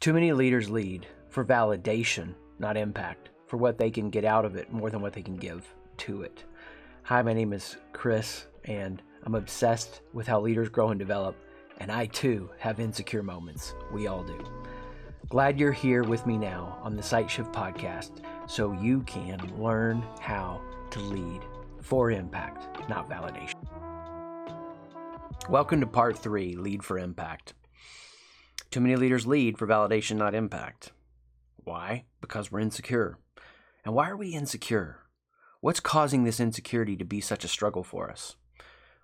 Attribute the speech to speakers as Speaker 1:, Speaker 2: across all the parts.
Speaker 1: Too many leaders lead for validation, not impact, for what they can get out of it more than what they can give to it. Hi, my name is Chris, and I'm obsessed with how leaders grow and develop, and I too have insecure moments. We all do. Glad you're here with me now on the Sight Shift podcast so you can learn how to lead for impact, not validation. Welcome to part three Lead for Impact. Too many leaders lead for validation, not impact. Why? Because we're insecure. And why are we insecure? What's causing this insecurity to be such a struggle for us?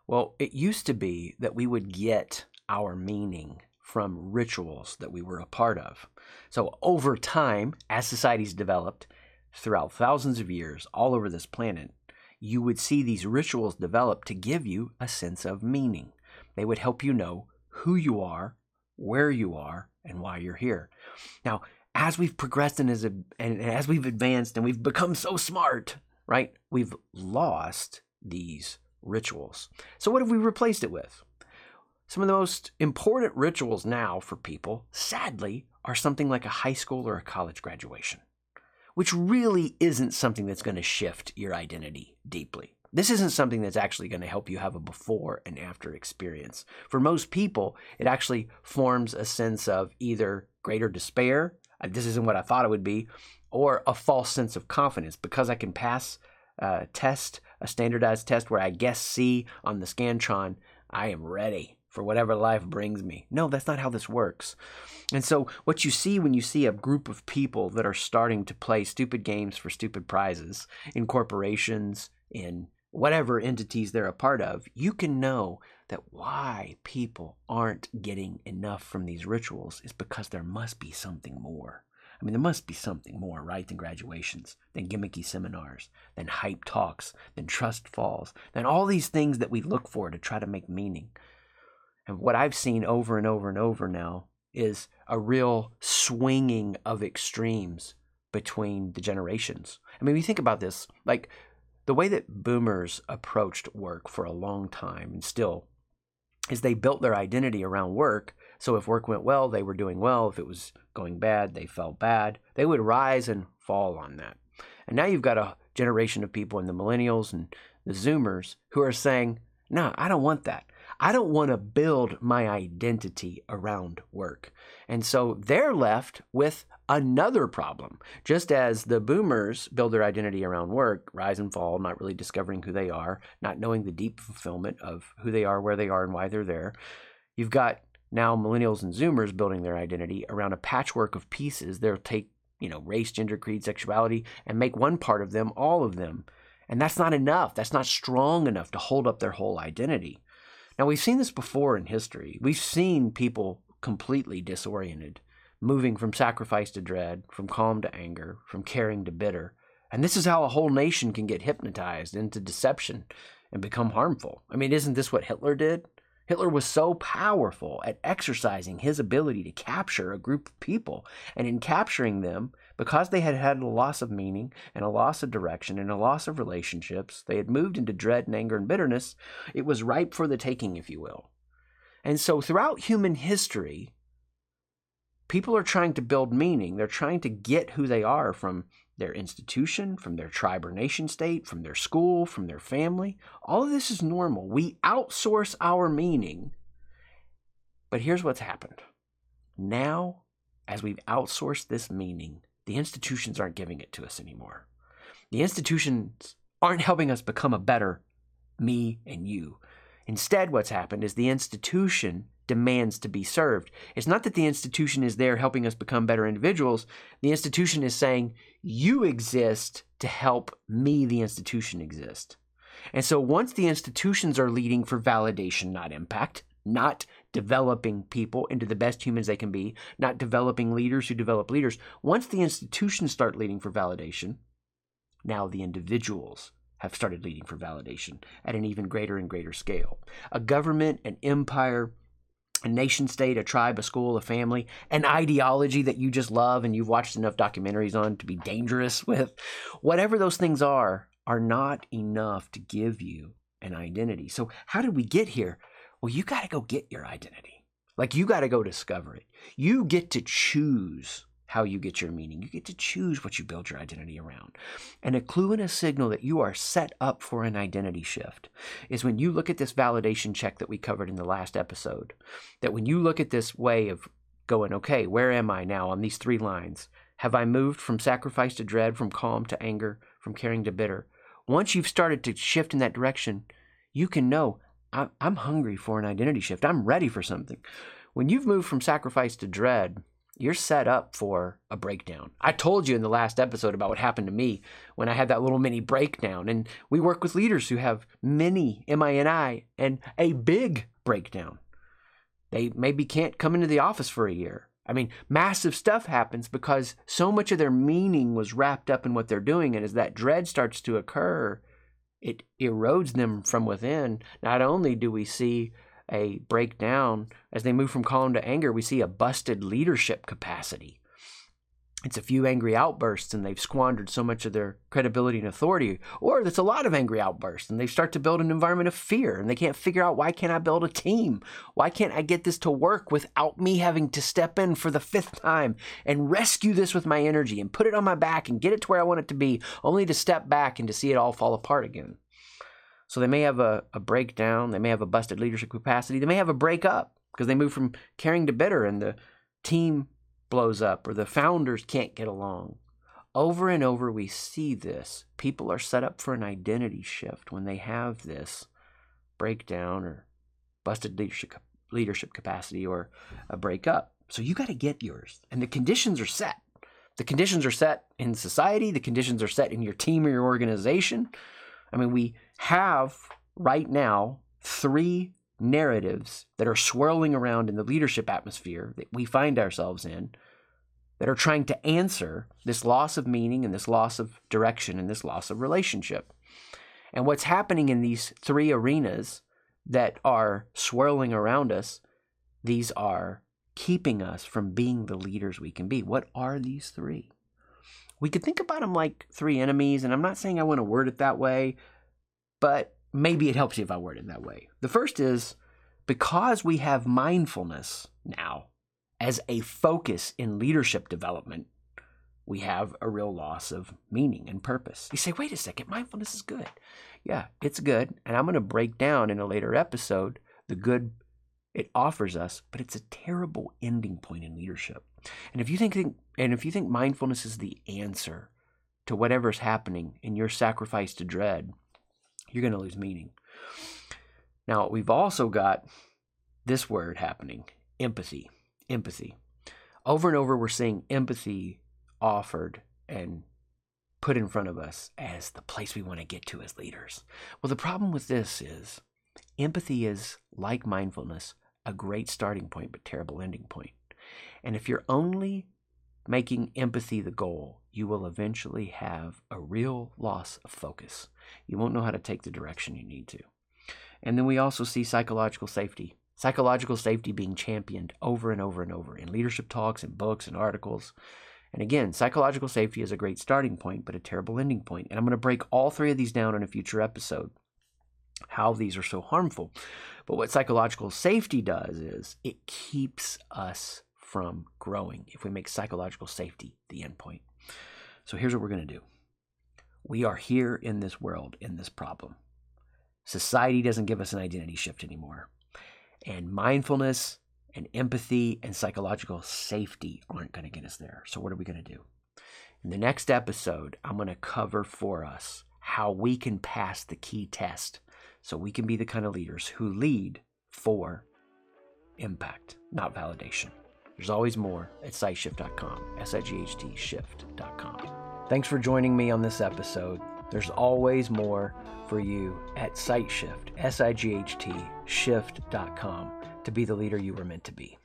Speaker 1: Well, it used to be that we would get our meaning from rituals that we were a part of. So, over time, as societies developed throughout thousands of years all over this planet, you would see these rituals develop to give you a sense of meaning. They would help you know who you are where you are and why you're here. Now, as we've progressed and as, and as we've advanced and we've become so smart, right, we've lost these rituals. So, what have we replaced it with? Some of the most important rituals now for people, sadly, are something like a high school or a college graduation, which really isn't something that's going to shift your identity deeply. This isn't something that's actually going to help you have a before and after experience. For most people, it actually forms a sense of either greater despair, uh, this isn't what I thought it would be, or a false sense of confidence because I can pass a test, a standardized test where I guess C on the Scantron, I am ready for whatever life brings me. No, that's not how this works. And so, what you see when you see a group of people that are starting to play stupid games for stupid prizes in corporations, in whatever entities they're a part of, you can know that why people aren't getting enough from these rituals is because there must be something more. I mean, there must be something more, right, than graduations, than gimmicky seminars, than hype talks, than trust falls, than all these things that we look for to try to make meaning. And what I've seen over and over and over now is a real swinging of extremes between the generations. I mean, you think about this, like the way that boomers approached work for a long time and still is they built their identity around work. So if work went well, they were doing well. If it was going bad, they felt bad. They would rise and fall on that. And now you've got a generation of people in the millennials and the zoomers who are saying, no, I don't want that. I don't want to build my identity around work. And so they're left with another problem. Just as the boomers build their identity around work, rise and fall, not really discovering who they are, not knowing the deep fulfillment of who they are, where they are, and why they're there. You've got now millennials and zoomers building their identity around a patchwork of pieces. They'll take, you know, race, gender, creed, sexuality, and make one part of them all of them. And that's not enough. That's not strong enough to hold up their whole identity. Now, we've seen this before in history. We've seen people completely disoriented moving from sacrifice to dread, from calm to anger, from caring to bitter. And this is how a whole nation can get hypnotized into deception and become harmful. I mean, isn't this what Hitler did? Hitler was so powerful at exercising his ability to capture a group of people. And in capturing them, because they had had a loss of meaning and a loss of direction and a loss of relationships, they had moved into dread and anger and bitterness. It was ripe for the taking, if you will. And so throughout human history, people are trying to build meaning. They're trying to get who they are from their institution, from their tribe or nation state, from their school, from their family. All of this is normal. We outsource our meaning. But here's what's happened. Now, as we've outsourced this meaning, the institutions aren't giving it to us anymore. The institutions aren't helping us become a better me and you. Instead, what's happened is the institution demands to be served. It's not that the institution is there helping us become better individuals. The institution is saying, You exist to help me, the institution, exist. And so once the institutions are leading for validation, not impact, not developing people into the best humans they can be, not developing leaders who develop leaders, once the institutions start leading for validation, now the individuals have started leading for validation at an even greater and greater scale. A government, an empire, a nation state, a tribe, a school, a family, an ideology that you just love and you've watched enough documentaries on to be dangerous with, whatever those things are, are not enough to give you an identity. So, how did we get here? Well, you got to go get your identity. Like you got to go discover it. You get to choose how you get your meaning. You get to choose what you build your identity around. And a clue and a signal that you are set up for an identity shift is when you look at this validation check that we covered in the last episode. That when you look at this way of going, okay, where am I now on these three lines? Have I moved from sacrifice to dread, from calm to anger, from caring to bitter? Once you've started to shift in that direction, you can know I'm hungry for an identity shift. I'm ready for something. When you've moved from sacrifice to dread, you're set up for a breakdown. I told you in the last episode about what happened to me when I had that little mini breakdown. And we work with leaders who have mini, M I N I, and a big breakdown. They maybe can't come into the office for a year. I mean, massive stuff happens because so much of their meaning was wrapped up in what they're doing. And as that dread starts to occur, it erodes them from within. Not only do we see a breakdown. As they move from calm to anger, we see a busted leadership capacity. It's a few angry outbursts and they've squandered so much of their credibility and authority or it's a lot of angry outbursts and they start to build an environment of fear and they can't figure out why can't i build a team? Why can't i get this to work without me having to step in for the fifth time and rescue this with my energy and put it on my back and get it to where i want it to be only to step back and to see it all fall apart again so they may have a, a breakdown they may have a busted leadership capacity they may have a breakup because they move from caring to bitter and the team blows up or the founders can't get along. Over and over, we see this. People are set up for an identity shift when they have this breakdown or busted leadership, leadership capacity or a breakup. So you got to get yours. And the conditions are set. The conditions are set in society, the conditions are set in your team or your organization. I mean, we have right now three narratives that are swirling around in the leadership atmosphere that we find ourselves in that are trying to answer this loss of meaning and this loss of direction and this loss of relationship. And what's happening in these three arenas that are swirling around us, these are keeping us from being the leaders we can be. What are these three? We could think about them like three enemies, and I'm not saying I want to word it that way, but maybe it helps you if I word it that way. The first is because we have mindfulness now as a focus in leadership development, we have a real loss of meaning and purpose. You say, wait a second, mindfulness is good. Yeah, it's good. And I'm going to break down in a later episode the good it offers us, but it's a terrible ending point in leadership. And if you think and if you think mindfulness is the answer to whatever's happening in your sacrifice to dread, you're going to lose meaning. Now, we've also got this word happening empathy. Empathy. Over and over, we're seeing empathy offered and put in front of us as the place we want to get to as leaders. Well, the problem with this is empathy is, like mindfulness, a great starting point, but terrible ending point. And if you're only making empathy the goal, you will eventually have a real loss of focus. You won't know how to take the direction you need to. And then we also see psychological safety. Psychological safety being championed over and over and over in leadership talks and books and articles. And again, psychological safety is a great starting point, but a terrible ending point. And I'm going to break all three of these down in a future episode, how these are so harmful. But what psychological safety does is it keeps us from growing if we make psychological safety the end point. So here's what we're going to do we are here in this world, in this problem. Society doesn't give us an identity shift anymore. And mindfulness and empathy and psychological safety aren't going to get us there. So, what are we going to do? In the next episode, I'm going to cover for us how we can pass the key test so we can be the kind of leaders who lead for impact, not validation. There's always more at sightshift.com, S I G H T shift.com. Thanks for joining me on this episode. There's always more for you at SightShift, S I G H T shift.com to be the leader you were meant to be.